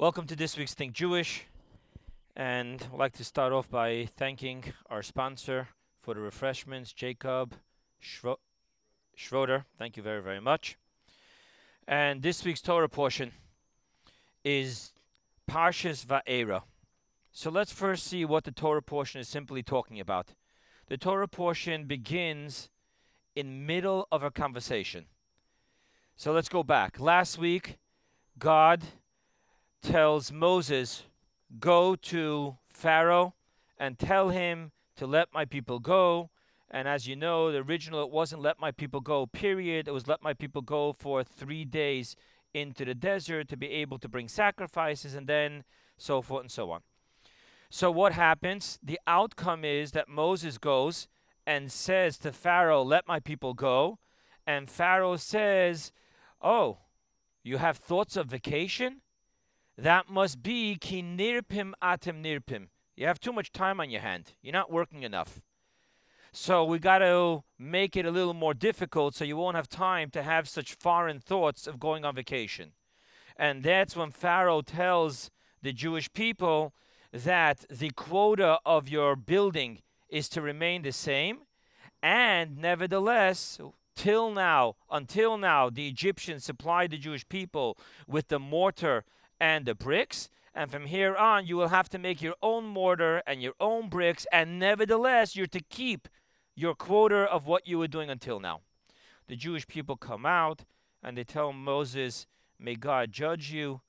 Welcome to this week's Think Jewish. And I'd like to start off by thanking our sponsor for the refreshments, Jacob Schro- Schroeder. Thank you very, very much. And this week's Torah portion is Parshas Va'era. So let's first see what the Torah portion is simply talking about. The Torah portion begins in middle of a conversation. So let's go back. Last week, God tells Moses, Go to Pharaoh and tell him to let my people go. And as you know, the original it wasn't let my people go, period. It was let my people go for three days into the desert to be able to bring sacrifices and then so forth and so on. So what happens? The outcome is that Moses goes and says to Pharaoh, Let my people go. And Pharaoh says, Oh, you have thoughts of vacation? That must be ki nirpim atem nirpim. You have too much time on your hand. You're not working enough. So we got to make it a little more difficult so you won't have time to have such foreign thoughts of going on vacation. And that's when Pharaoh tells the Jewish people that the quota of your building is to remain the same. And nevertheless, till now, until now, the Egyptians supplied the Jewish people with the mortar and the bricks. And from here on, you will have to make your own mortar and your own bricks. And nevertheless, you're to keep your quota of what you were doing until now. The Jewish people come out and they tell Moses, May God judge you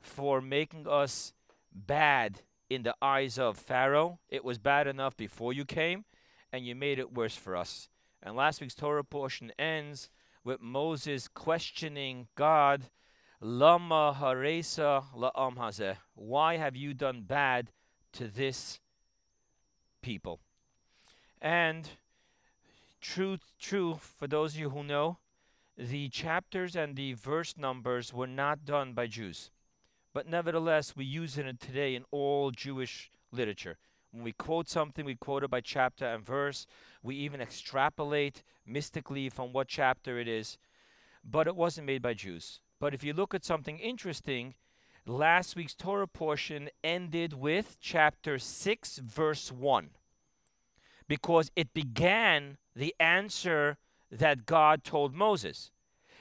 for making us bad in the eyes of Pharaoh. It was bad enough before you came, and you made it worse for us. And last week's Torah portion ends with Moses questioning God Lama haresa la'am hazeh. Why have you done bad to this people? And true, true, for those of you who know, the chapters and the verse numbers were not done by Jews. But nevertheless, we use it today in all Jewish literature. When we quote something, we quote it by chapter and verse. We even extrapolate mystically from what chapter it is. But it wasn't made by Jews. But if you look at something interesting, last week's Torah portion ended with chapter 6, verse 1, because it began the answer that God told Moses.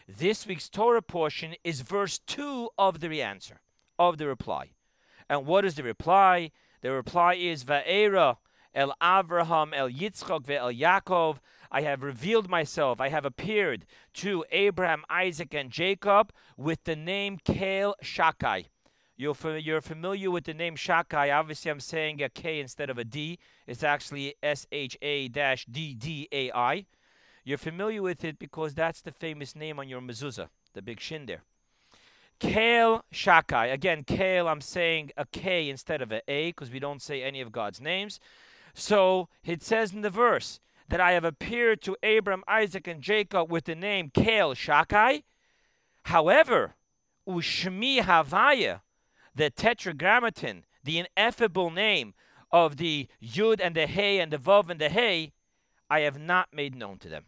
This week's Torah portion is verse 2 of the answer, of the reply. And what is the reply? The reply is Va'era el Avraham el Yitzchak ve el Yaakov I have revealed myself, I have appeared to Abraham, Isaac, and Jacob with the name Kel Shakai. You're, you're familiar with the name Shakai. Obviously, I'm saying a K instead of a D. It's actually S H A D D A I. You're familiar with it because that's the famous name on your mezuzah, the big shin there. Kale Shakai. Again, Kale, I'm saying a K instead of a A because we don't say any of God's names. So it says in the verse, that I have appeared to Abram, Isaac, and Jacob with the name Kel Shakai. However, Ushmi Havaya, the tetragrammaton, the ineffable name of the Yud and the Hey and the Vav and the Hey, I have not made known to them.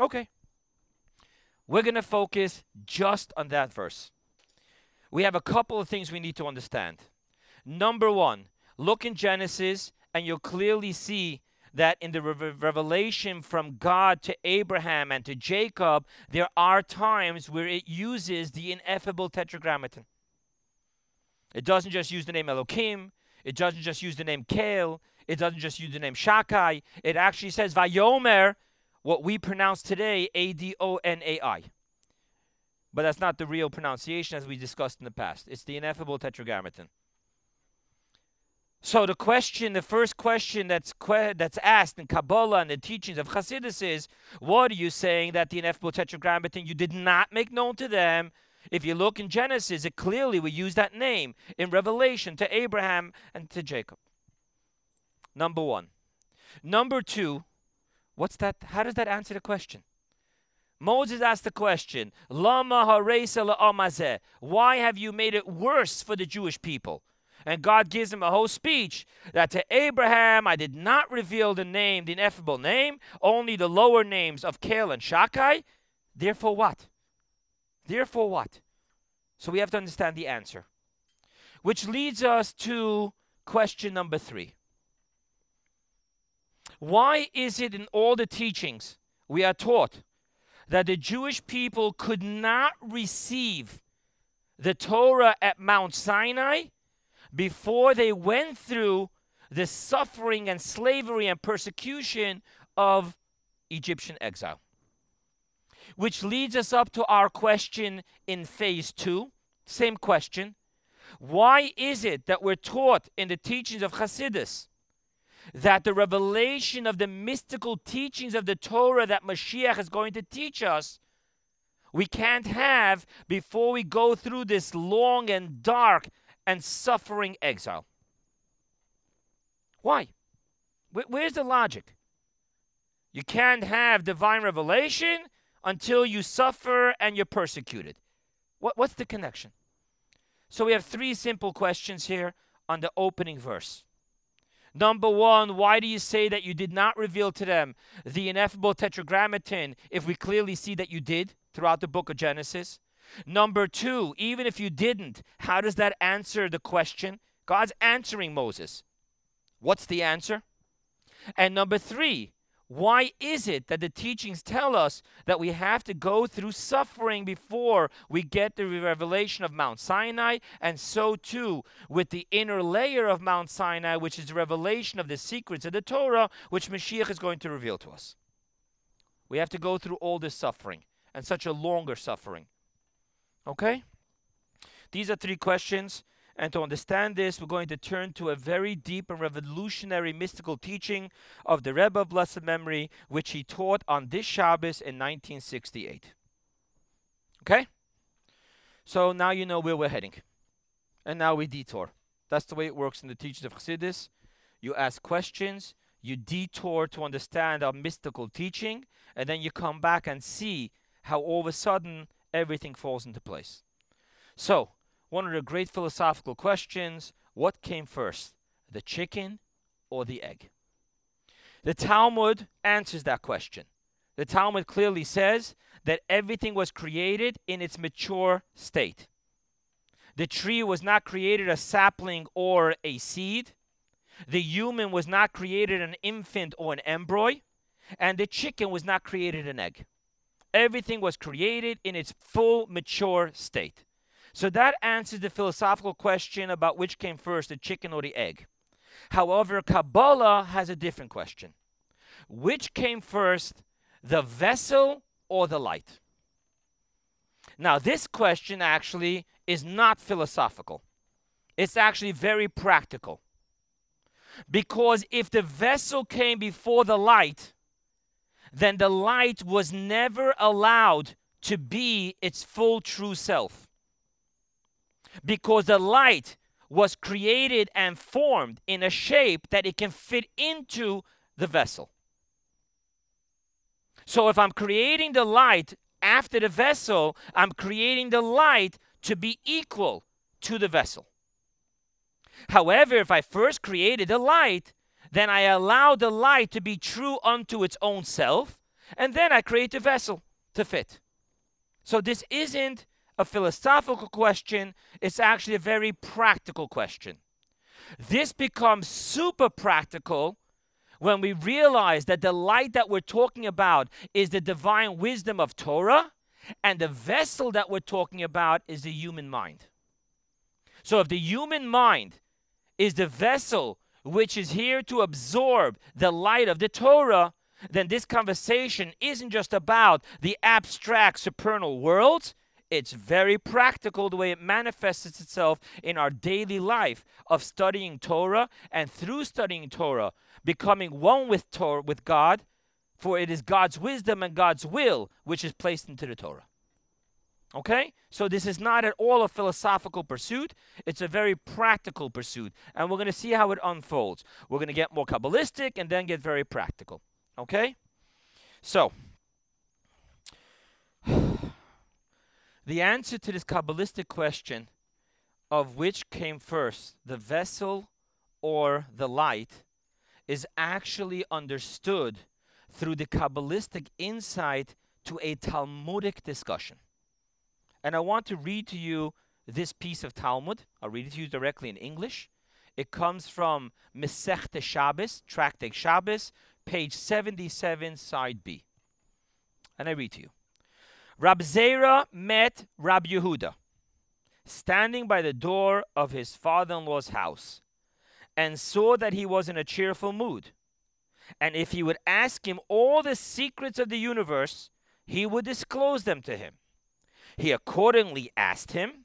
Okay. We're going to focus just on that verse. We have a couple of things we need to understand. Number one, look in Genesis and you'll clearly see that in the re- revelation from God to Abraham and to Jacob, there are times where it uses the ineffable tetragrammaton. It doesn't just use the name Elohim, it doesn't just use the name Kel, it doesn't just use the name Shakai, it actually says Vayomer, what we pronounce today, A D O N A I. But that's not the real pronunciation as we discussed in the past. It's the ineffable tetragrammaton. So the question, the first question that's que- that's asked in Kabbalah and the teachings of Hasidus is, what are you saying that the ineffable tetragrammaton you did not make known to them? If you look in Genesis, it clearly we use that name in Revelation to Abraham and to Jacob. Number one. Number two, what's that? How does that answer the question? Moses asked the question, Lama haresa Why have you made it worse for the Jewish people? And God gives him a whole speech that to Abraham I did not reveal the name, the ineffable name, only the lower names of Kel and Shakai. Therefore, what? Therefore, what? So we have to understand the answer. Which leads us to question number three. Why is it in all the teachings we are taught that the Jewish people could not receive the Torah at Mount Sinai before they went through the suffering and slavery and persecution of Egyptian exile? Which leads us up to our question in phase two. Same question. Why is it that we're taught in the teachings of Hasidus that the revelation of the mystical teachings of the Torah that Mashiach is going to teach us, we can't have before we go through this long and dark and suffering exile. Why? Where's the logic? You can't have divine revelation until you suffer and you're persecuted. What, what's the connection? So we have three simple questions here on the opening verse. Number one, why do you say that you did not reveal to them the ineffable tetragrammaton if we clearly see that you did throughout the book of Genesis? Number two, even if you didn't, how does that answer the question? God's answering Moses. What's the answer? And number three, why is it that the teachings tell us that we have to go through suffering before we get the revelation of Mount Sinai? And so too with the inner layer of Mount Sinai, which is the revelation of the secrets of the Torah, which Mashiach is going to reveal to us. We have to go through all this suffering and such a longer suffering. Okay? These are three questions and to understand this, we're going to turn to a very deep and revolutionary mystical teaching of the Rebbe of Blessed Memory, which he taught on this Shabbos in 1968. Okay? So now you know where we're heading. And now we detour. That's the way it works in the teachings of Chassidus. You ask questions, you detour to understand our mystical teaching, and then you come back and see how all of a sudden everything falls into place. So, one of the great philosophical questions what came first, the chicken or the egg? The Talmud answers that question. The Talmud clearly says that everything was created in its mature state. The tree was not created a sapling or a seed. The human was not created an infant or an embryo. And the chicken was not created an egg. Everything was created in its full mature state. So that answers the philosophical question about which came first, the chicken or the egg. However, Kabbalah has a different question. Which came first, the vessel or the light? Now, this question actually is not philosophical. It's actually very practical. Because if the vessel came before the light, then the light was never allowed to be its full true self because the light was created and formed in a shape that it can fit into the vessel. So if I'm creating the light after the vessel, I'm creating the light to be equal to the vessel. However, if I first created the light, then I allow the light to be true unto its own self, and then I create a vessel to fit. So this isn't a philosophical question, it's actually a very practical question. This becomes super practical when we realize that the light that we're talking about is the divine wisdom of Torah, and the vessel that we're talking about is the human mind. So, if the human mind is the vessel which is here to absorb the light of the Torah, then this conversation isn't just about the abstract supernal worlds, it's very practical the way it manifests itself in our daily life of studying Torah and through studying Torah, becoming one with Torah with God, for it is God's wisdom and God's will which is placed into the Torah. Okay? So this is not at all a philosophical pursuit. It's a very practical pursuit. And we're going to see how it unfolds. We're going to get more Kabbalistic and then get very practical. Okay? So, The answer to this Kabbalistic question of which came first, the vessel or the light, is actually understood through the Kabbalistic insight to a Talmudic discussion. And I want to read to you this piece of Talmud. I'll read it to you directly in English. It comes from Masechta Shabbos, Tractate Shabbos, page 77, side B. And I read to you. Rab Zera met Rab Yehuda, standing by the door of his father-in-law's house, and saw that he was in a cheerful mood. And if he would ask him all the secrets of the universe, he would disclose them to him. He accordingly asked him,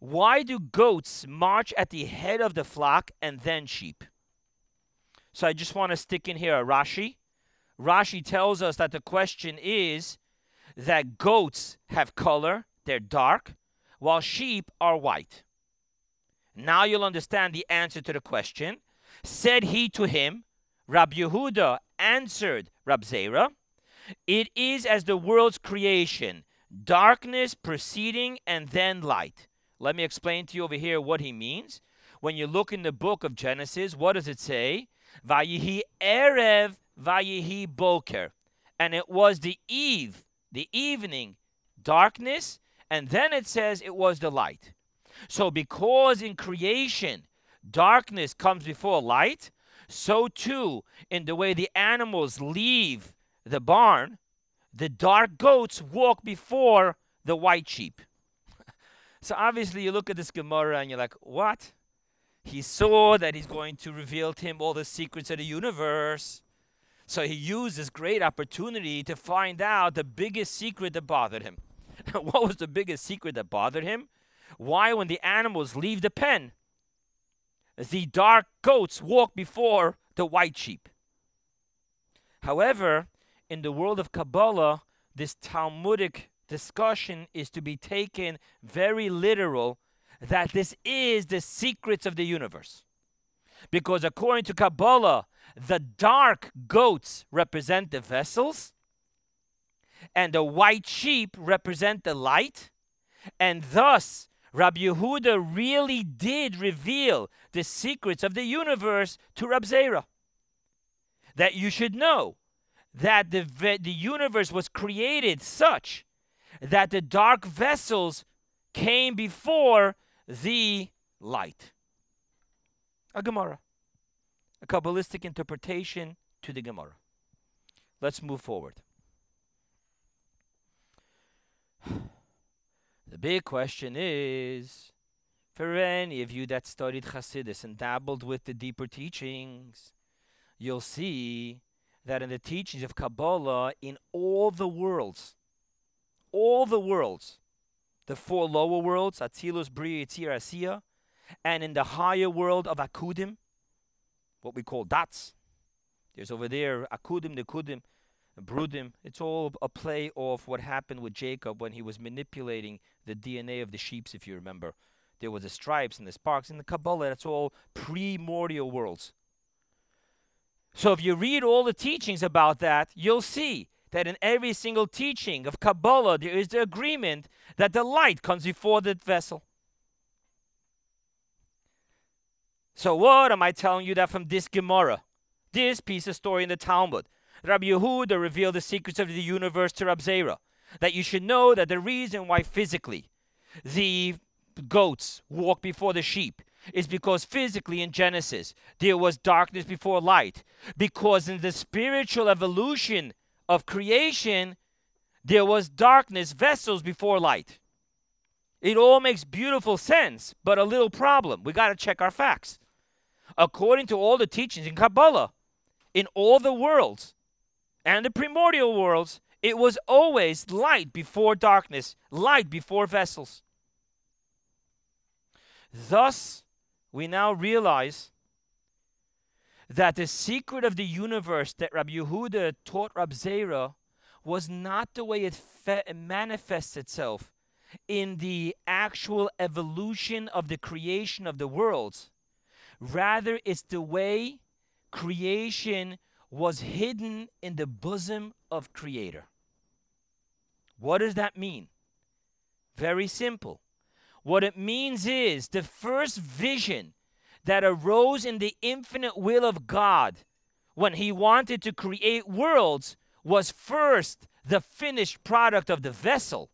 Why do goats march at the head of the flock and then sheep? So I just want to stick in here a Rashi. Rashi tells us that the question is that goats have color, they're dark, while sheep are white. Now you'll understand the answer to the question. Said he to him, Rab Yehuda answered Rab Zera, It is as the world's creation, darkness preceding and then light. Let me explain to you over here what he means. When you look in the book of Genesis, what does it say? Vayihi Erev, Vayihi Boker. And it was the eve, the evening, darkness, and then it says it was the light. So, because in creation darkness comes before light, so too in the way the animals leave the barn, the dark goats walk before the white sheep. so, obviously, you look at this Gemara and you're like, what? He saw that he's going to reveal to him all the secrets of the universe. So he used this great opportunity to find out the biggest secret that bothered him. what was the biggest secret that bothered him? Why, when the animals leave the pen, the dark goats walk before the white sheep. However, in the world of Kabbalah, this Talmudic discussion is to be taken very literal that this is the secrets of the universe. Because according to Kabbalah, the dark goats represent the vessels, and the white sheep represent the light, and thus Rabbi Yehuda really did reveal the secrets of the universe to Rab Zera. That you should know that the, the universe was created such that the dark vessels came before the light. A Gemara. A Kabbalistic interpretation to the Gemara. Let's move forward. The big question is for any of you that studied Hasidus and dabbled with the deeper teachings, you'll see that in the teachings of Kabbalah, in all the worlds, all the worlds, the four lower worlds, Atzilus, Bria, Yitzir, Asiya, and in the higher world of Akudim, what we call dots. There's over there Akudim, Nikudim, Brudim. It's all a play of what happened with Jacob when he was manipulating the DNA of the sheep, if you remember. There was the stripes and the sparks. In the Kabbalah, that's all primordial worlds. So if you read all the teachings about that, you'll see that in every single teaching of Kabbalah, there is the agreement that the light comes before the vessel. So what am I telling you that from this Gemara? This piece of story in the Talmud. Rabbi Yehuda revealed the secrets of the universe to Rab Zera that you should know that the reason why physically the goats walk before the sheep is because physically in Genesis there was darkness before light. Because in the spiritual evolution of creation, there was darkness, vessels before light. It all makes beautiful sense, but a little problem. We got to check our facts. According to all the teachings in Kabbalah, in all the worlds and the primordial worlds, it was always light before darkness, light before vessels. Thus, we now realize that the secret of the universe that Rabbi Yehuda taught Rab Zera was not the way it fe- manifests itself in the actual evolution of the creation of the worlds. Rather, it's the way creation was hidden in the bosom of Creator. What does that mean? Very simple. What it means is the first vision that arose in the infinite will of God when He wanted to create worlds was first the finished product of the vessel.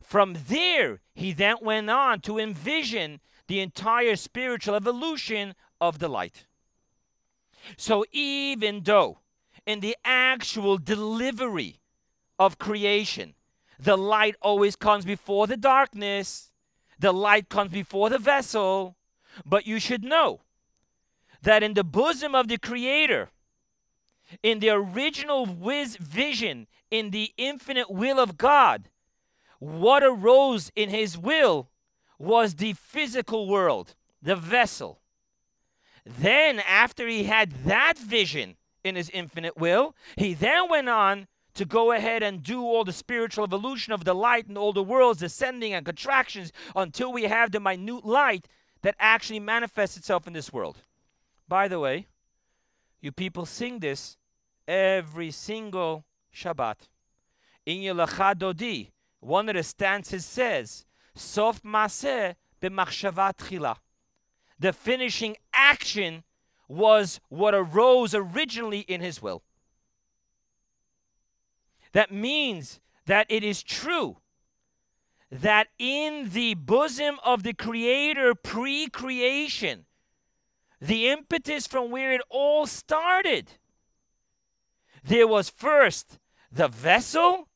From there, he then went on to envision the entire spiritual evolution of the light. So, even though in the actual delivery of creation, the light always comes before the darkness, the light comes before the vessel, but you should know that in the bosom of the Creator, in the original vision, in the infinite will of God, what arose in His will was the physical world, the vessel. Then, after he had that vision in his infinite will, he then went on to go ahead and do all the spiritual evolution of the light and all the worlds ascending and contractions until we have the minute light that actually manifests itself in this world. By the way, you people sing this every single Shabbat. In your Dodi, one of the stanzas says, Sof Maseh b'machshavat chila. The finishing action was what arose originally in his will. That means that it is true that in the bosom of the Creator pre creation, the impetus from where it all started, there was first the vessel,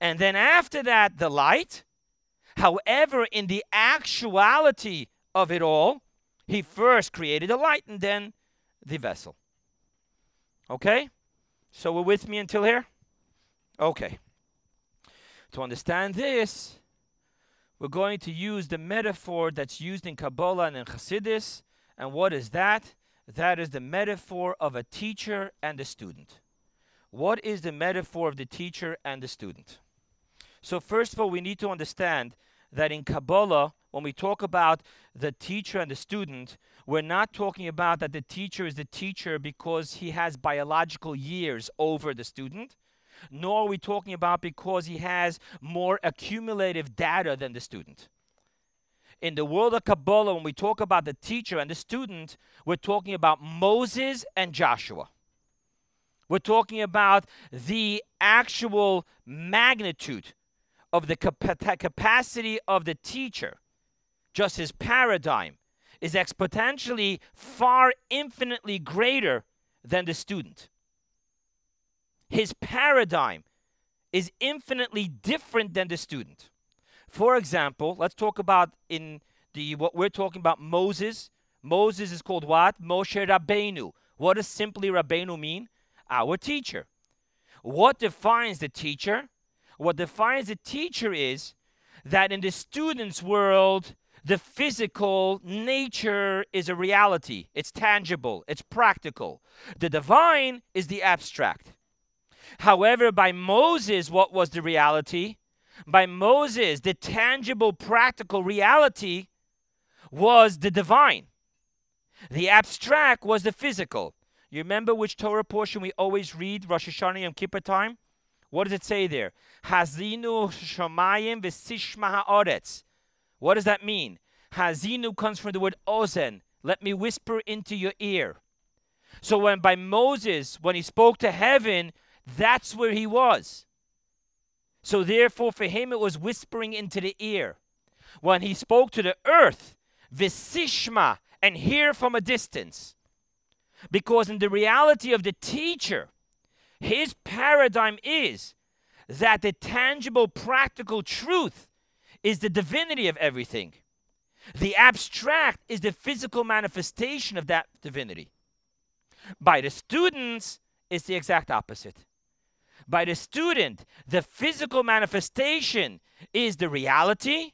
and then after that, the light. However, in the actuality of it all, he first created the light and then the vessel. Okay? So we're with me until here? Okay. To understand this, we're going to use the metaphor that's used in Kabbalah and in Hasidus. And what is that? That is the metaphor of a teacher and a student. What is the metaphor of the teacher and the student? So, first of all, we need to understand that in Kabbalah, when we talk about the teacher and the student, we're not talking about that the teacher is the teacher because he has biological years over the student nor are we talking about because he has more accumulative data than the student. In the world of Kabbalah, when we talk about the teacher and the student, we're talking about Moses and Joshua. We're talking about the actual magnitude of the capacity of the teacher, just his paradigm, is exponentially far infinitely greater than the student his paradigm is infinitely different than the student. For example, let's talk about in the what we're talking about Moses. Moses is called what? Moshe Rabbeinu. What does simply Rabbeinu mean? Our teacher. What defines the teacher? What defines the teacher is that in the student's world, the physical nature is a reality. It's tangible, it's practical. The divine is the abstract. However, by Moses, what was the reality? By Moses, the tangible, practical reality was the divine. The abstract was the physical. You remember which Torah portion we always read Rosh Hashanah Yom Kippur time? What does it say there? Hazinu shomayim v'sishma ha'aretz. What does that mean? Hazinu comes from the word ozen. Let me whisper into your ear. So when by Moses, when he spoke to heaven, that's where he was. So, therefore, for him it was whispering into the ear. When he spoke to the earth, visishma, and hear from a distance. Because in the reality of the teacher, his paradigm is that the tangible, practical truth is the divinity of everything. The abstract is the physical manifestation of that divinity. By the students, it's the exact opposite by the student, the physical manifestation is the reality.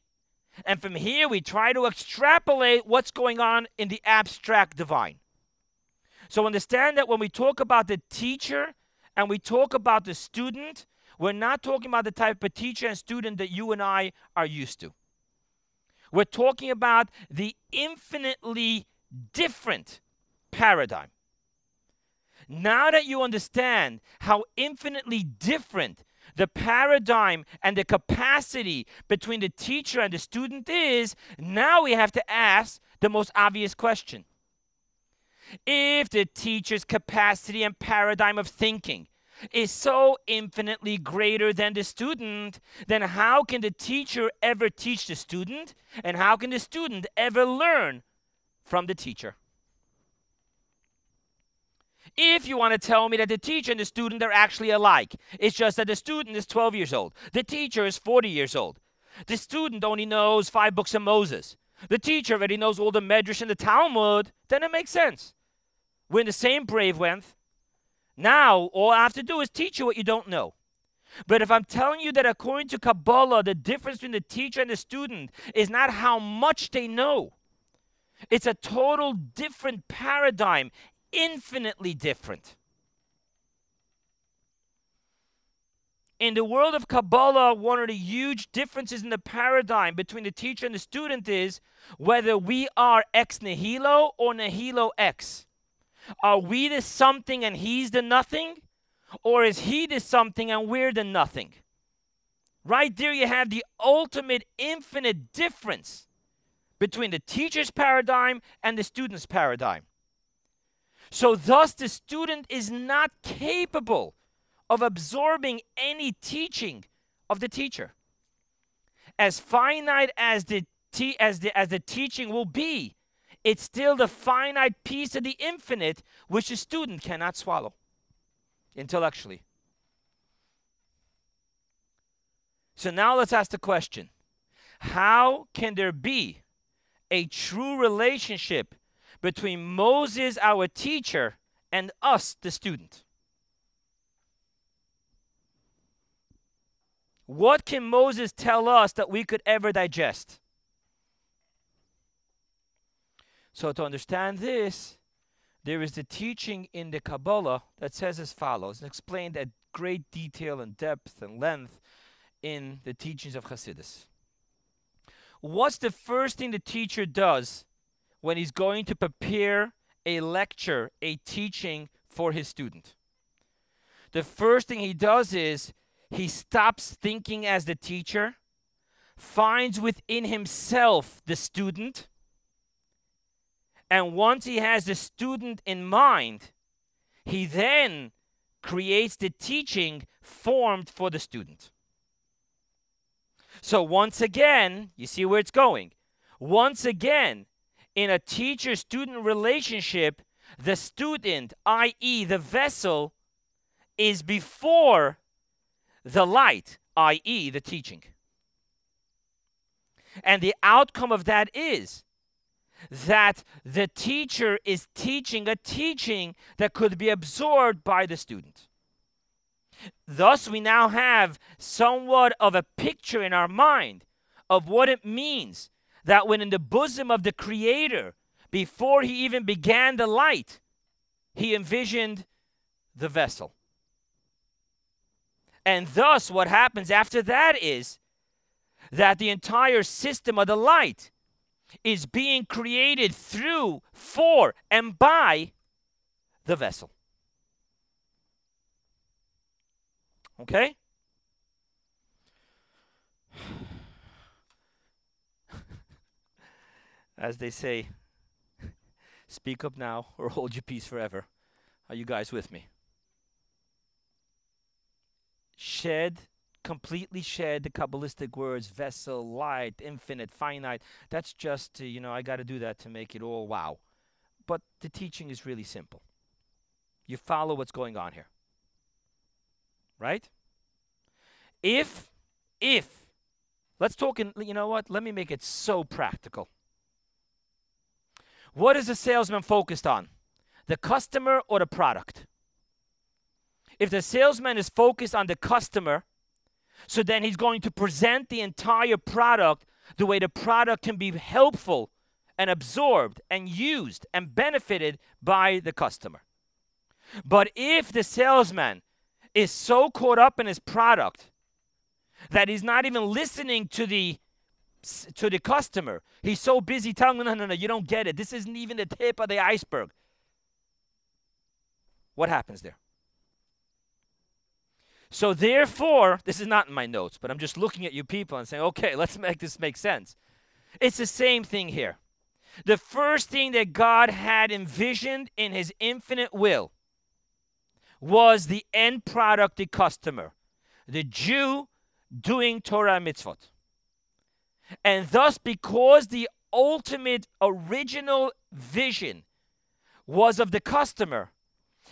And from here, we try to extrapolate what's going on in the abstract divine. So understand that when we talk about the teacher and we talk about the student, we're not talking about the type of teacher and student that you and I are used to. We're talking about the infinitely different paradigm. Now that you understand how infinitely different the paradigm and the capacity between the teacher and the student is, now we have to ask the most obvious question. If the teacher's capacity and paradigm of thinking is so infinitely greater than the student, then how can the teacher ever teach the student? And how can the student ever learn from the teacher? If you want to tell me that the teacher and the student are actually alike, it's just that the student is 12 years old, the teacher is 40 years old. The student only knows five books of Moses. The teacher already knows all the Medrash and the Talmud, then it makes sense. We're in the same brave wavelength. Now, all I have to do is teach you what you don't know. But if I'm telling you that according to Kabbalah, the difference between the teacher and the student is not how much they know, it's a total different paradigm, infinitely different. In the world of Kabbalah, one of the huge differences in the paradigm between the teacher and the student is whether we are ex nihilo or nihilo ex. Are we the something and he's the nothing? Or is he the something and we're the nothing? Right there, you have the ultimate infinite difference between the teacher's paradigm and the student's paradigm. So, thus, the student is not capable of absorbing any teaching of the teacher. As finite as the, te- as the, as the teaching will be, it's still the finite piece of the infinite which the student cannot swallow intellectually. So now let's ask the question How can there be a true relationship between Moses, our teacher, and us, the student? What can Moses tell us that we could ever digest? So, to understand this, there is the teaching in the Kabbalah that says as follows, and explained at great detail and depth and length in the teachings of Hasidus. What's the first thing the teacher does when he's going to prepare a lecture, a teaching for his student? The first thing he does is he stops thinking as the teacher, finds within himself the student, and once he has the student in mind, he then creates the teaching formed for the student. So, once again, you see where it's going. Once again, in a teacher student relationship, the student, i.e., the vessel, is before the light, i.e., the teaching. And the outcome of that is that the teacher is teaching a teaching that could be absorbed by the student. Thus, we now have somewhat of a picture in our mind of what it means that when in the bosom of the Creator, before he even began the light, he envisioned the vessel. And thus, what happens after that is that the entire system of the light is being created through, for, and by the vessel. Okay? As they say, speak up now or hold your peace forever. Are you guys with me? Shed completely shed the Kabbalistic words vessel, light, infinite, finite. That's just, you know, I got to do that to make it all wow. But the teaching is really simple. You follow what's going on here. Right? If, if, let's talk in, you know what? Let me make it so practical. What is a salesman focused on? The customer or the product? If the salesman is focused on the customer, so then he's going to present the entire product the way the product can be helpful and absorbed and used and benefited by the customer. But if the salesman is so caught up in his product that he's not even listening to the to the customer, he's so busy telling them, no, no, no, you don't get it. This isn't even the tip of the iceberg. What happens there? So therefore, this is not in my notes, but I'm just looking at you people and saying, okay, let's make this make sense. It's the same thing here. The first thing that God had envisioned in his infinite will was the end product, the customer, the Jew doing Torah mitzvot. And thus, because the ultimate original vision was of the customer,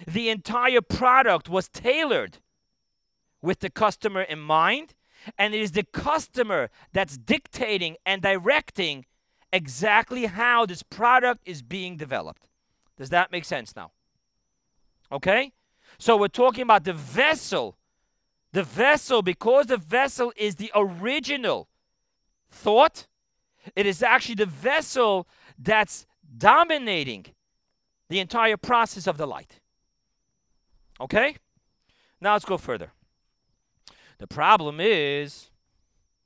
the entire product was tailored with the customer in mind, and it is the customer that's dictating and directing exactly how this product is being developed. Does that make sense now? Okay? So we're talking about the vessel. The vessel, because the vessel is the original thought, it is actually the vessel that's dominating the entire process of the light. Okay? Now let's go further. The problem is,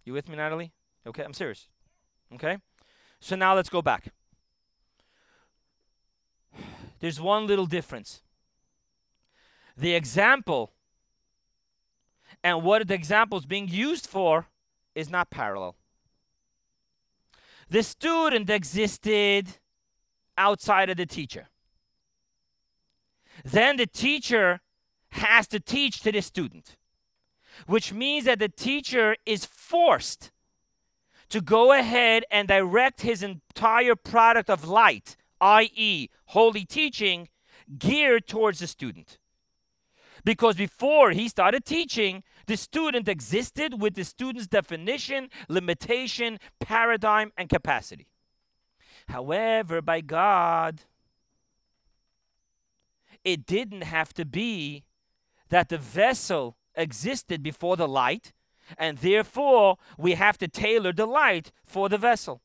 you with me, Natalie? Okay, I'm serious. Okay? So now let's go back. There's one little difference. The example and what the example is being used for is not parallel. The student existed outside of the teacher. Then the teacher has to teach to the student, which means that the teacher is forced to go ahead and direct his entire product of light, i.e., holy teaching, geared towards the student. Because before he started teaching, the student existed with the student's definition, limitation, paradigm, and capacity. However, by God, it didn't have to be that the vessel existed before the light, and therefore we have to tailor the light for the vessel.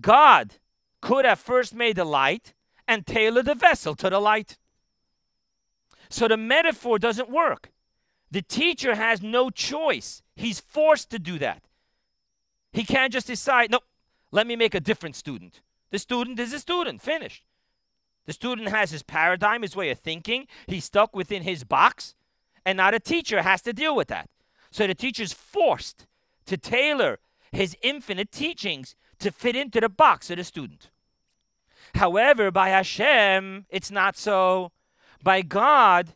God could have first made the light and tailored the vessel to the light. So the metaphor doesn't work. The teacher has no choice. He's forced to do that. He can't just decide, no, let me make a different student. The student is a student, finished. The student has his paradigm, his way of thinking. He's stuck within his box, and now the teacher has to deal with that. So the teacher's forced to tailor his infinite teachings to fit into the box of the student. However, by Hashem, it's not so. By God,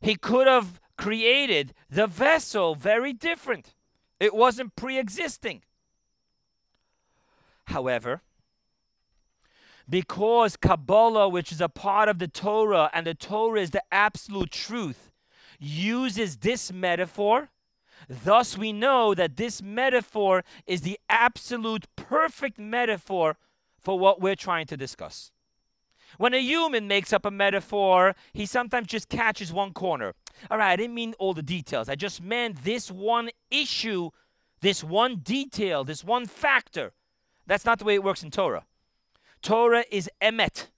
He could have created the vessel very different. It wasn't pre existing. However, because Kabbalah, which is a part of the Torah, and the Torah is the absolute truth, uses this metaphor, thus we know that this metaphor is the absolute perfect metaphor for what we're trying to discuss. When a human makes up a metaphor, he sometimes just catches one corner. All right, I didn't mean all the details. I just meant this one issue, this one detail, this one factor. That's not the way it works in Torah. Torah is emet.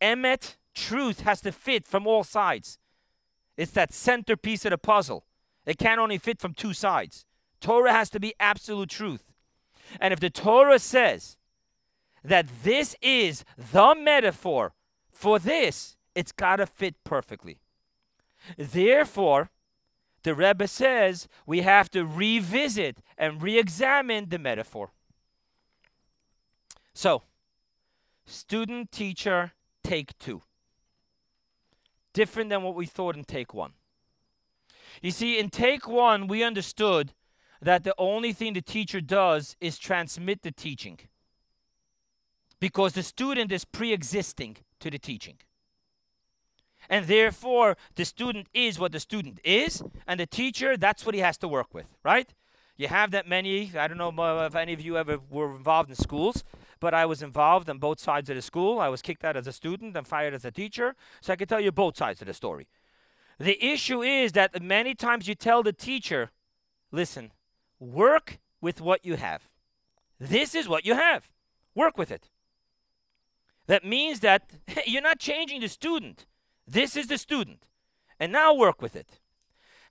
Emet, truth, has to fit from all sides. It's that centerpiece of the puzzle. It can't only fit from two sides. Torah has to be absolute truth. And if the Torah says that this is the metaphor for this, it's got to fit perfectly. Therefore, the Rebbe says we have to revisit and re examine the metaphor. So, student teacher take two. Different than what we thought in take one. You see, in take one, we understood that the only thing the teacher does is transmit the teaching because the student is pre existing to the teaching. And therefore, the student is what the student is, and the teacher, that's what he has to work with, right? You have that many, I don't know if any of you ever were involved in schools, but I was involved on both sides of the school. I was kicked out as a student and fired as a teacher, so I can tell you both sides of the story. The issue is that many times you tell the teacher, listen, work with what you have. This is what you have. Work with it. That means that you're not changing the student. This is the student. And now work with it.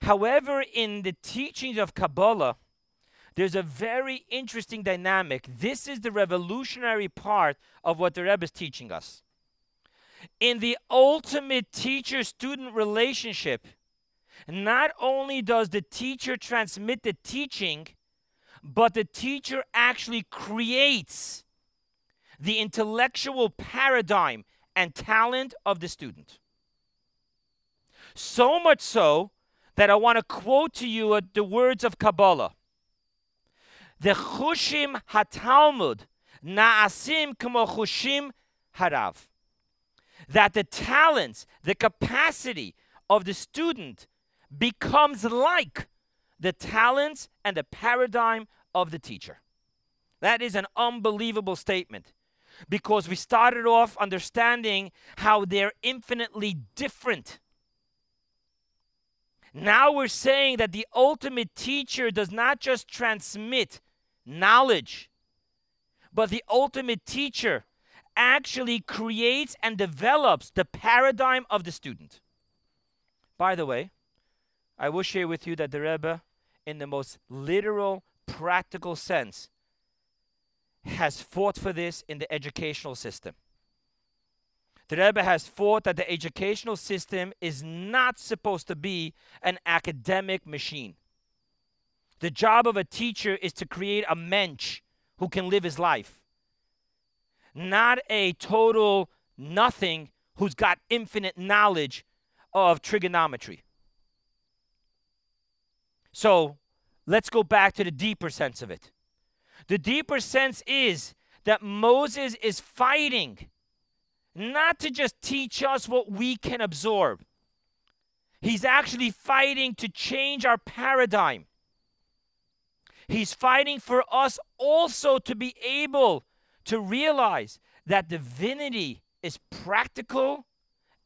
However, in the teachings of Kabbalah, there's a very interesting dynamic. This is the revolutionary part of what the Rebbe is teaching us. In the ultimate teacher student relationship, not only does the teacher transmit the teaching, but the teacher actually creates the intellectual paradigm and talent of the student. So much so that I want to quote to you uh, the words of Kabbalah. The Chushim HaTalmid Na'asim Kmo Chushim Harav. That the talents, the capacity of the student becomes like the talents and the paradigm of the teacher. That is an unbelievable statement because we started off understanding how they're infinitely different. Now we're saying that the ultimate teacher does not just transmit knowledge, but the ultimate teacher actually creates and develops the paradigm of the student. By the way, I will share with you that the Rebbe, in the most literal, practical sense, has fought for this in the educational system. The Rebbe has fought that the educational system is not supposed to be an academic machine. The job of a teacher is to create a mensch who can live his life, not a total nothing who's got infinite knowledge of trigonometry. So let's go back to the deeper sense of it. The deeper sense is that Moses is fighting not to just teach us what we can absorb. He's actually fighting to change our paradigm. He's fighting for us also to be able to realize that divinity is practical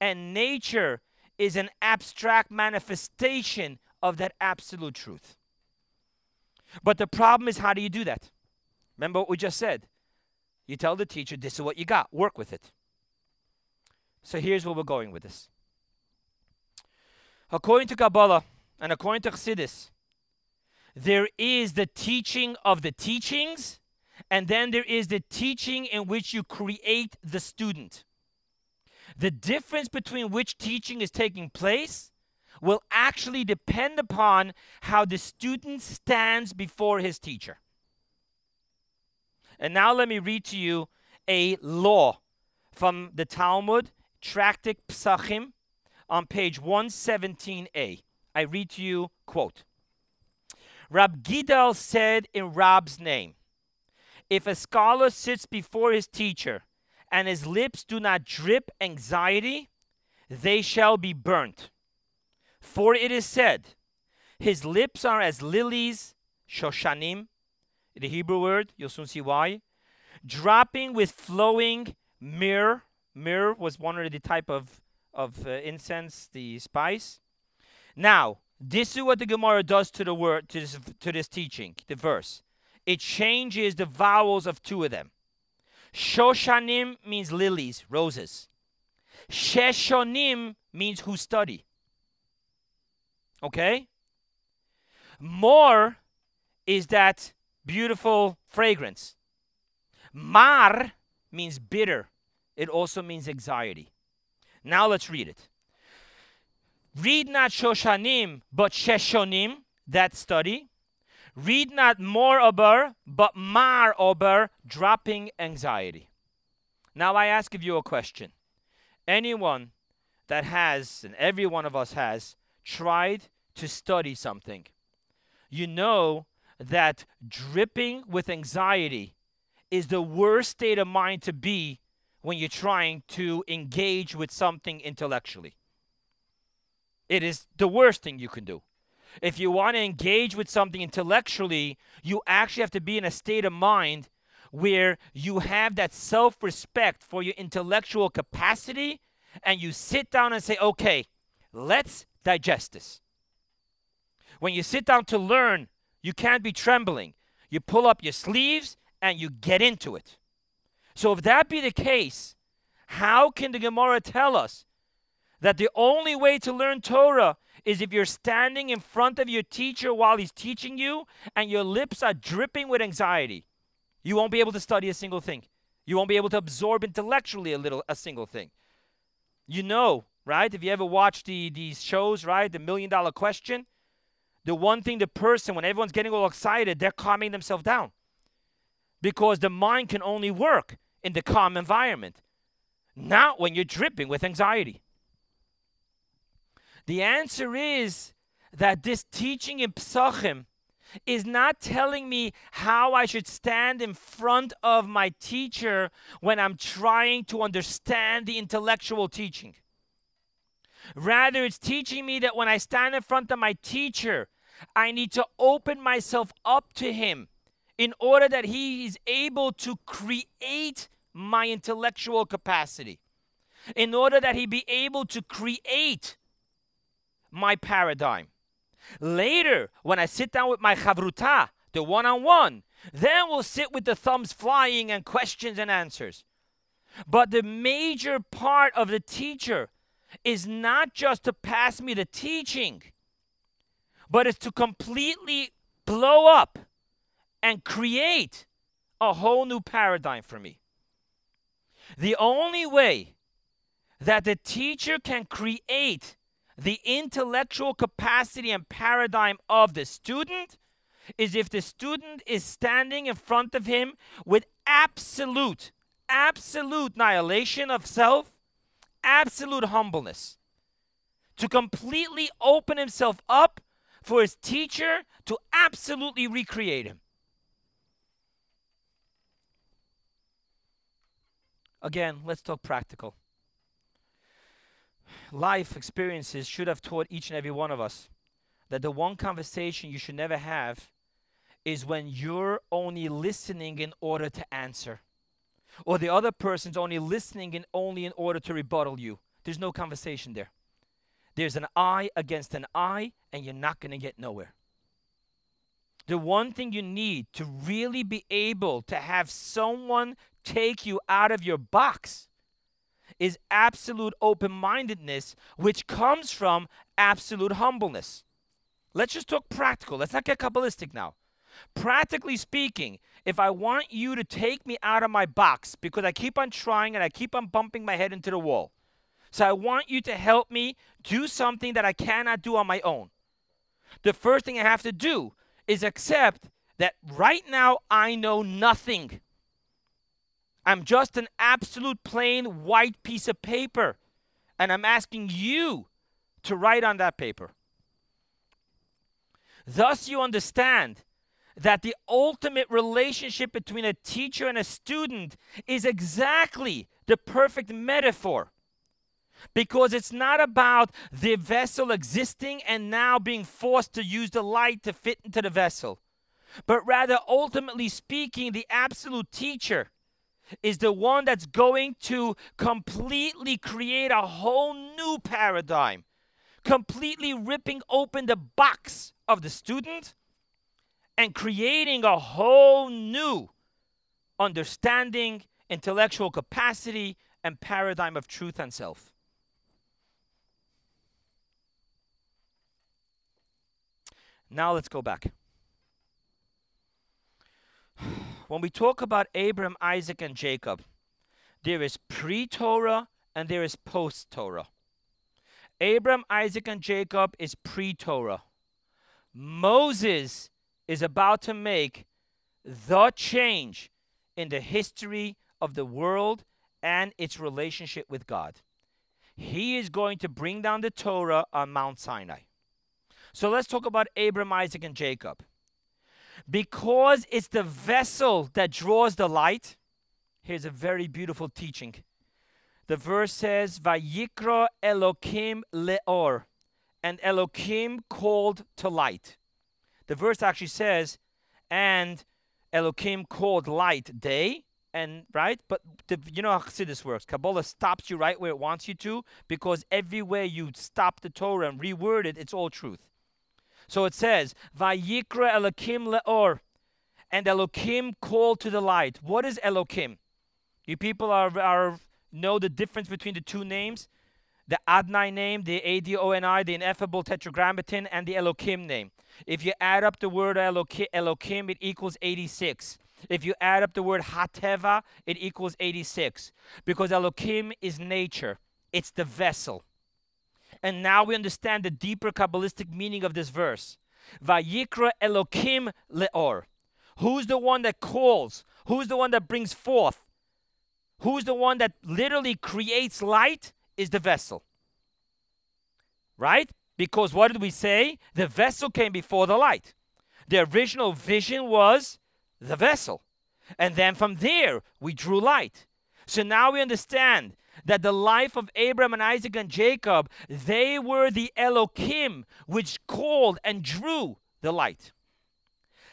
and nature is an abstract manifestation of that absolute truth. But the problem is, how do you do that? Remember what we just said. You tell the teacher, this is what you got, work with it. So here's where we're going with this. According to Kabbalah and according to Chassidus, there is the teaching of the teachings, and then there is the teaching in which you create the student. The difference between which teaching is taking place will actually depend upon how the student stands before his teacher. And now let me read to you a law from the Talmud, Tractate Psachim, on page 117a. I read to you, quote, Rab Gidal said in Rab's name, if a scholar sits before his teacher and his lips do not drip anxiety, they shall be burnt. For it is said, His lips are as lilies, shoshanim, the Hebrew word, you'll soon see why, dropping with flowing myrrh. Myrrh was one of the type of, of uh, incense, the spice. Now, this is what the Gemara does to the word to this, to this teaching, the verse. It changes the vowels of two of them. Shoshanim means lilies, roses. Sheshonim means who study. Okay? Mor is that beautiful fragrance. Mar means bitter. It also means anxiety. Now let's read it. Read not Shoshanim, but Sheshonim, that study. Read not mor ober, but mar ober, dropping anxiety. Now I ask of you a question. Anyone that has, and every one of us has, tried to study something, you know that dripping with anxiety is the worst state of mind to be when you're trying to engage with something intellectually. It is the worst thing you can do. If you want to engage with something intellectually, you actually have to be in a state of mind where you have that self respect for your intellectual capacity and you sit down and say, okay, let's digest this. When you sit down to learn, you can't be trembling. You pull up your sleeves and you get into it. So, if that be the case, how can the Gemara tell us that the only way to learn Torah is if you're standing in front of your teacher while he's teaching you and your lips are dripping with anxiety? You won't be able to study a single thing. You won't be able to absorb intellectually a little a single thing. You know, right? If you ever watch the these shows, right? The million dollar question, the one thing the person when everyone's getting all excited, they're calming themselves down. Because the mind can only work in the calm environment, not when you're dripping with anxiety. The answer is that this teaching in Psachim is not telling me how I should stand in front of my teacher when I'm trying to understand the intellectual teaching. Rather, it's teaching me that when I stand in front of my teacher, I need to open myself up to him in order that he is able to create my intellectual capacity, in order that he be able to create my paradigm. Later, when I sit down with my chavruta, the one on one, then we'll sit with the thumbs flying and questions and answers. But the major part of the teacher is not just to pass me the teaching, but it's to completely blow up and create a whole new paradigm for me. The only way that the teacher can create the intellectual capacity and paradigm of the student is if the student is standing in front of him with absolute, absolute annihilation of self, absolute humbleness, to completely open himself up for his teacher to absolutely recreate him. Again, let's talk practical life experiences should have taught each and every one of us that the one conversation you should never have is when you're only listening in order to answer, or the other person's only listening in only in order to rebuttal you. There's no conversation there. There's an eye against an eye, and you're not going to get nowhere. The one thing you need to really be able to have someone take you out of your box is absolute open mindedness, which comes from absolute humbleness. Let's just talk practical. Let's not get Kabbalistic now. Practically speaking, if I want you to take me out of my box because I keep on trying and I keep on bumping my head into the wall, so I want you to help me do something that I cannot do on my own. The first thing I have to do is accept that right now I know nothing. I'm just an absolute plain white piece of paper. And I'm asking you to write on that paper. Thus, you understand that the ultimate relationship between a teacher and a student is exactly the perfect metaphor. Because it's not about the vessel existing and now being forced to use the light to fit into the vessel, but rather, ultimately speaking, the absolute teacher is the one that's going to completely create a whole new paradigm, completely ripping open the box of the student and creating a whole new understanding, intellectual capacity, and paradigm of truth and self. Now let's go back when we talk about Abraham, Isaac, and Jacob, there is pre Torah and there is post Torah. Abraham, Isaac, and Jacob is pre Torah. Moses is about to make the change in the history of the world and its relationship with God. He is going to bring down the Torah on Mount Sinai. So let's talk about Abraham, Isaac, and Jacob because it's the vessel that draws the light. Here's a very beautiful teaching. The verse says, Vayikra Elokim leor, and Elokim called to light. The verse actually says, and Elokim called light day, and right, but the, you know how this works. Kabbalah stops you right where it wants you to because everywhere you stop the Torah and reword it, it's all truth. So it says, Vayikra Elokim leor, and Elokim called to the light. What is Elokim? You people are, are know the difference between the two names? The Adonai name, the A-D-O-N-I, the ineffable tetragrammaton, and the Elokim name. If you add up the word Elokim, Elokim it equals 86. If you add up the word Hateva, it equals 86. Because Elokim is nature. It's the vessel. And now we understand the deeper Kabbalistic meaning of this verse. Vayikra Elokim leor. Who's the one that calls? Who's the one that brings forth? Who's the one that literally creates light? Is the vessel. Right? Because what did we say? The vessel came before the light. The original vision was the vessel. And then from there, we drew light. So now we understand that the life of Abraham and Isaac and Jacob, they were the Elohim which called and drew the light.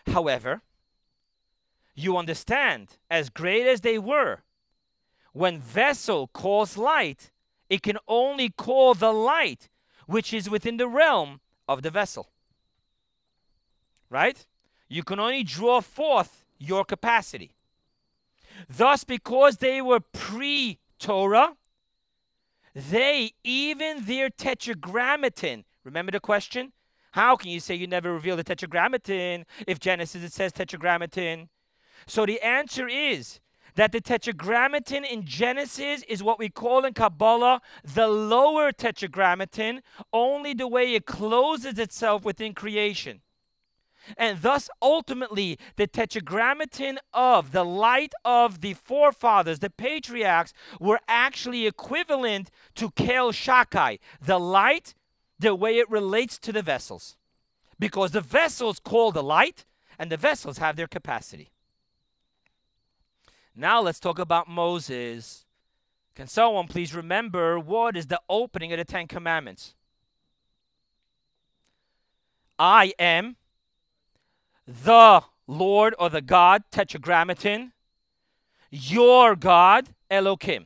However, you understand, as great as they were, when vessel calls light, it can only call the light which is within the realm of the vessel. Right? You can only draw forth your capacity. Thus, because they were pre Torah, they, even their tetragrammaton, remember the question? How can you say you never revealed the tetragrammaton if Genesis it says tetragrammaton? So the answer is that the tetragrammaton in Genesis is what we call in Kabbalah the lower tetragrammaton, only the way it closes itself within creation. And thus, ultimately, the tetragrammaton of the light of the forefathers, the patriarchs, were actually equivalent to Kel Shakai, the light, the way it relates to the vessels. Because the vessels call the light, and the vessels have their capacity. Now let's talk about Moses. Can someone please remember what is the opening of the Ten Commandments? I am the Lord or the God, Tetragrammaton, your God, Elohim.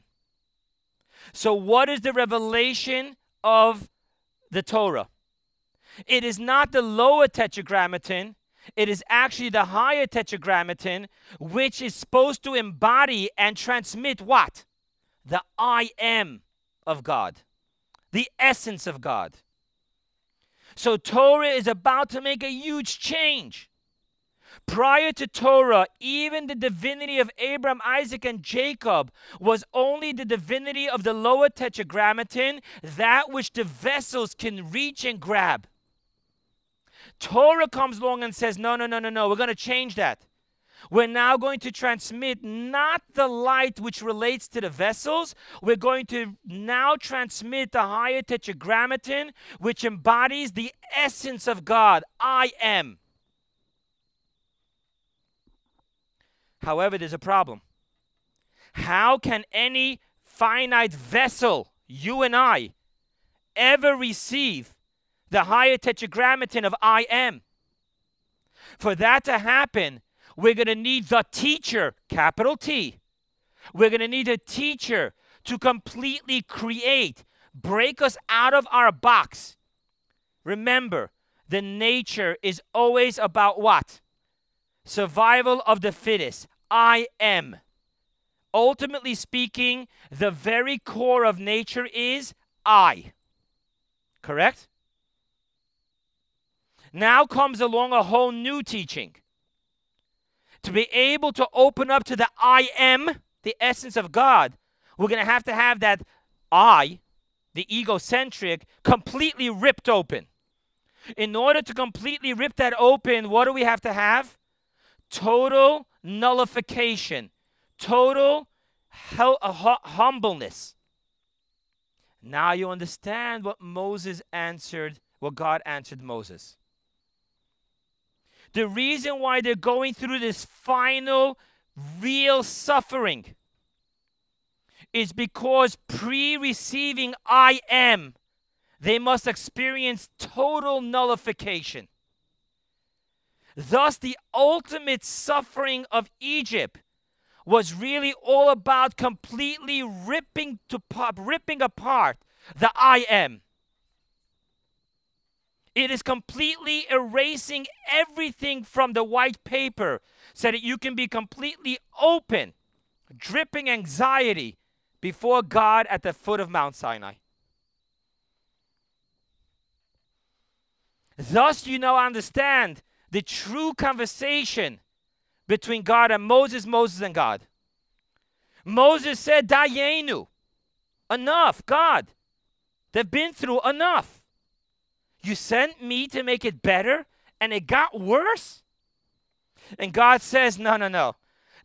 So, what is the revelation of the Torah? It is not the lower Tetragrammaton, it is actually the higher tetragrammaton, which is supposed to embody and transmit what? The I am of God, the essence of God. So Torah is about to make a huge change. Prior to Torah, even the divinity of Abraham, Isaac, and Jacob was only the divinity of the lower tetragrammaton, that which the vessels can reach and grab. Torah comes along and says, no, no, no, no, no, we're going to change that. We're now going to transmit not the light which relates to the vessels. We're going to now transmit the higher tetragrammaton, which embodies the essence of God. I am. However, there's a problem. How can any finite vessel, you and I, ever receive the higher tetragrammaton of I am. For that to happen, we're going to need the teacher, capital T. We're going to need a teacher to completely create, break us out of our box. Remember, the nature is always about what? Survival of the fittest. I am. Ultimately speaking, the very core of nature is I. Correct? Now comes along a whole new teaching. To be able to open up to the I am, the essence of God, we're going to have to have that I, the egocentric, completely ripped open. In order to completely rip that open, what do we have to have? Total nullification, total uh, humbleness. Now you understand what Moses answered, what God answered Moses. The reason why they're going through this final, real suffering is because pre receiving I am, they must experience total nullification. Thus, the ultimate suffering of Egypt was really all about completely ripping to pop, ripping apart the I am. It is completely erasing everything from the white paper so that you can be completely open, dripping anxiety before God at the foot of Mount Sinai. Thus, you now understand the true conversation between God and Moses, Moses and God. Moses said, Dayenu, enough, God. They've been through enough. You sent me to make it better, and it got worse? And God says, No, no, no.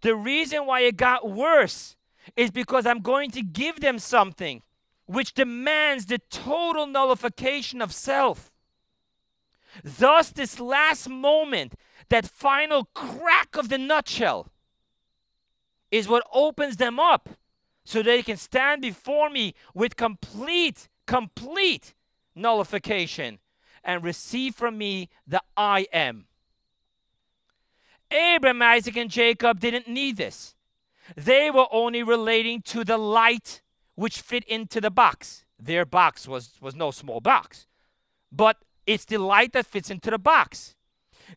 The reason why it got worse is because I'm going to give them something which demands the total nullification of self. Thus, this last moment, that final crack of the nutshell, is what opens them up so they can stand before me with complete, complete nullification and receive from me the I am. Abraham, Isaac, and Jacob didn't need this. They were only relating to the light which fit into the box. Their box was, was no small box, but it's the light that fits into the box.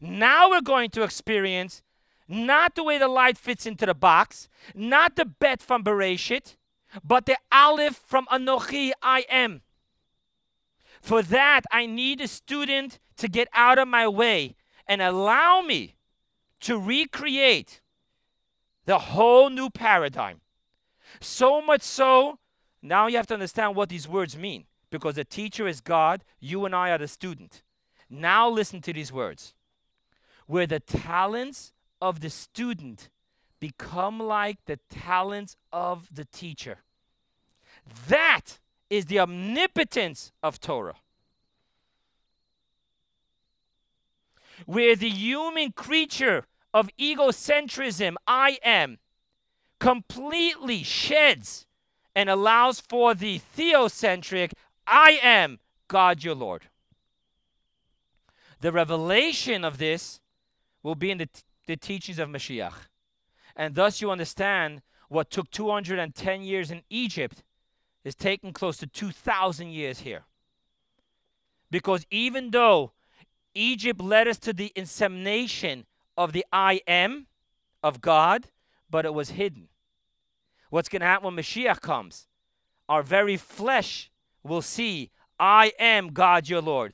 Now we're going to experience not the way the light fits into the box, not the bet from Bereshit, but the Aleph from Anochi I am. For that, I need a student to get out of my way and allow me to recreate the whole new paradigm. So much so, now you have to understand what these words mean because the teacher is God, you and I are the student. Now listen to these words. Where the talents of the student become like the talents of the teacher. That is the omnipotence of Torah. Where the human creature of egocentrism, I am, completely sheds and allows for the theocentric, I am God your Lord. The revelation of this will be in the, t- the teachings of Mashiach. And thus you understand what took 210 years in Egypt is taking close to 2,000 years here. Because even though Egypt led us to the insemination of the I am of God, but it was hidden. What's going to happen when Mashiach comes? Our very flesh will see, I am God your Lord.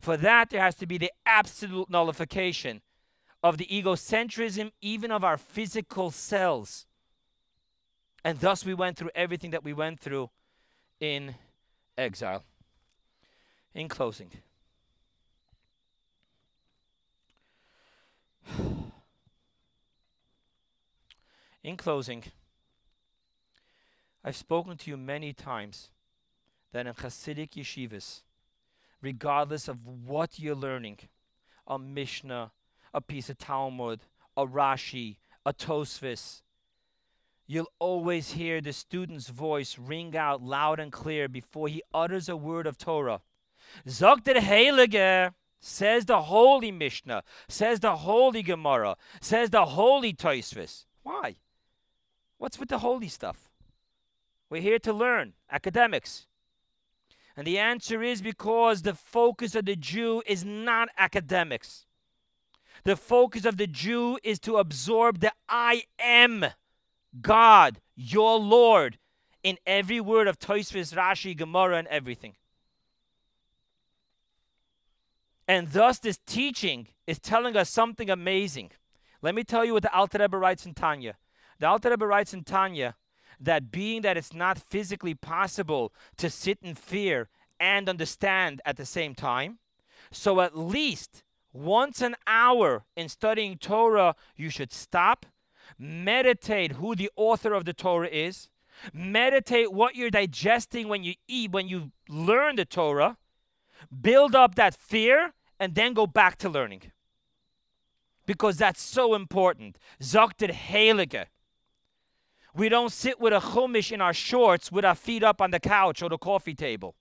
For that, there has to be the absolute nullification of the egocentrism, even of our physical cells. And thus, we went through everything that we went through in exile. In closing, in closing, I've spoken to you many times that in Hasidic yeshivas, regardless of what you're learning, a Mishnah, a piece of Talmud, a Rashi, a Tosfos, you'll always hear the student's voice ring out loud and clear before he utters a word of Torah. Zog der Heilige, says the holy Mishnah, says the holy Gemara, says the holy Tosfos. Why? What's with the holy stuff? We're here to learn, academics. And the answer is because the focus of the Jew is not academics. The focus of the Jew is to absorb the I am God, your Lord, in every word of Tosfos, Rashi, Gemara, and everything. And thus, this teaching is telling us something amazing. Let me tell you what the Alter Rebbe writes in Tanya. The Alter Rebbe writes in Tanya that being that it's not physically possible to sit in fear and understand at the same time, so at least once an hour in studying Torah, you should stop, meditate who the author of the Torah is, meditate what you're digesting when you eat, when you learn the Torah, build up that fear, and then go back to learning. Because that's so important. Zog der Heilige. We don't sit with a chumash in our shorts with our feet up on the couch or the coffee table.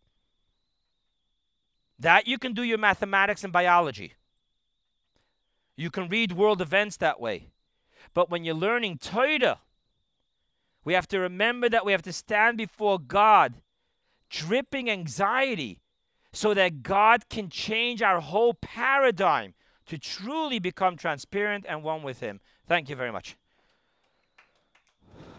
That you can do your mathematics and biology. You can read world events that way. But when you're learning Torah, we have to remember that we have to stand before God, dripping anxiety, so that God can change our whole paradigm to truly become transparent and one with Him. Thank you very much.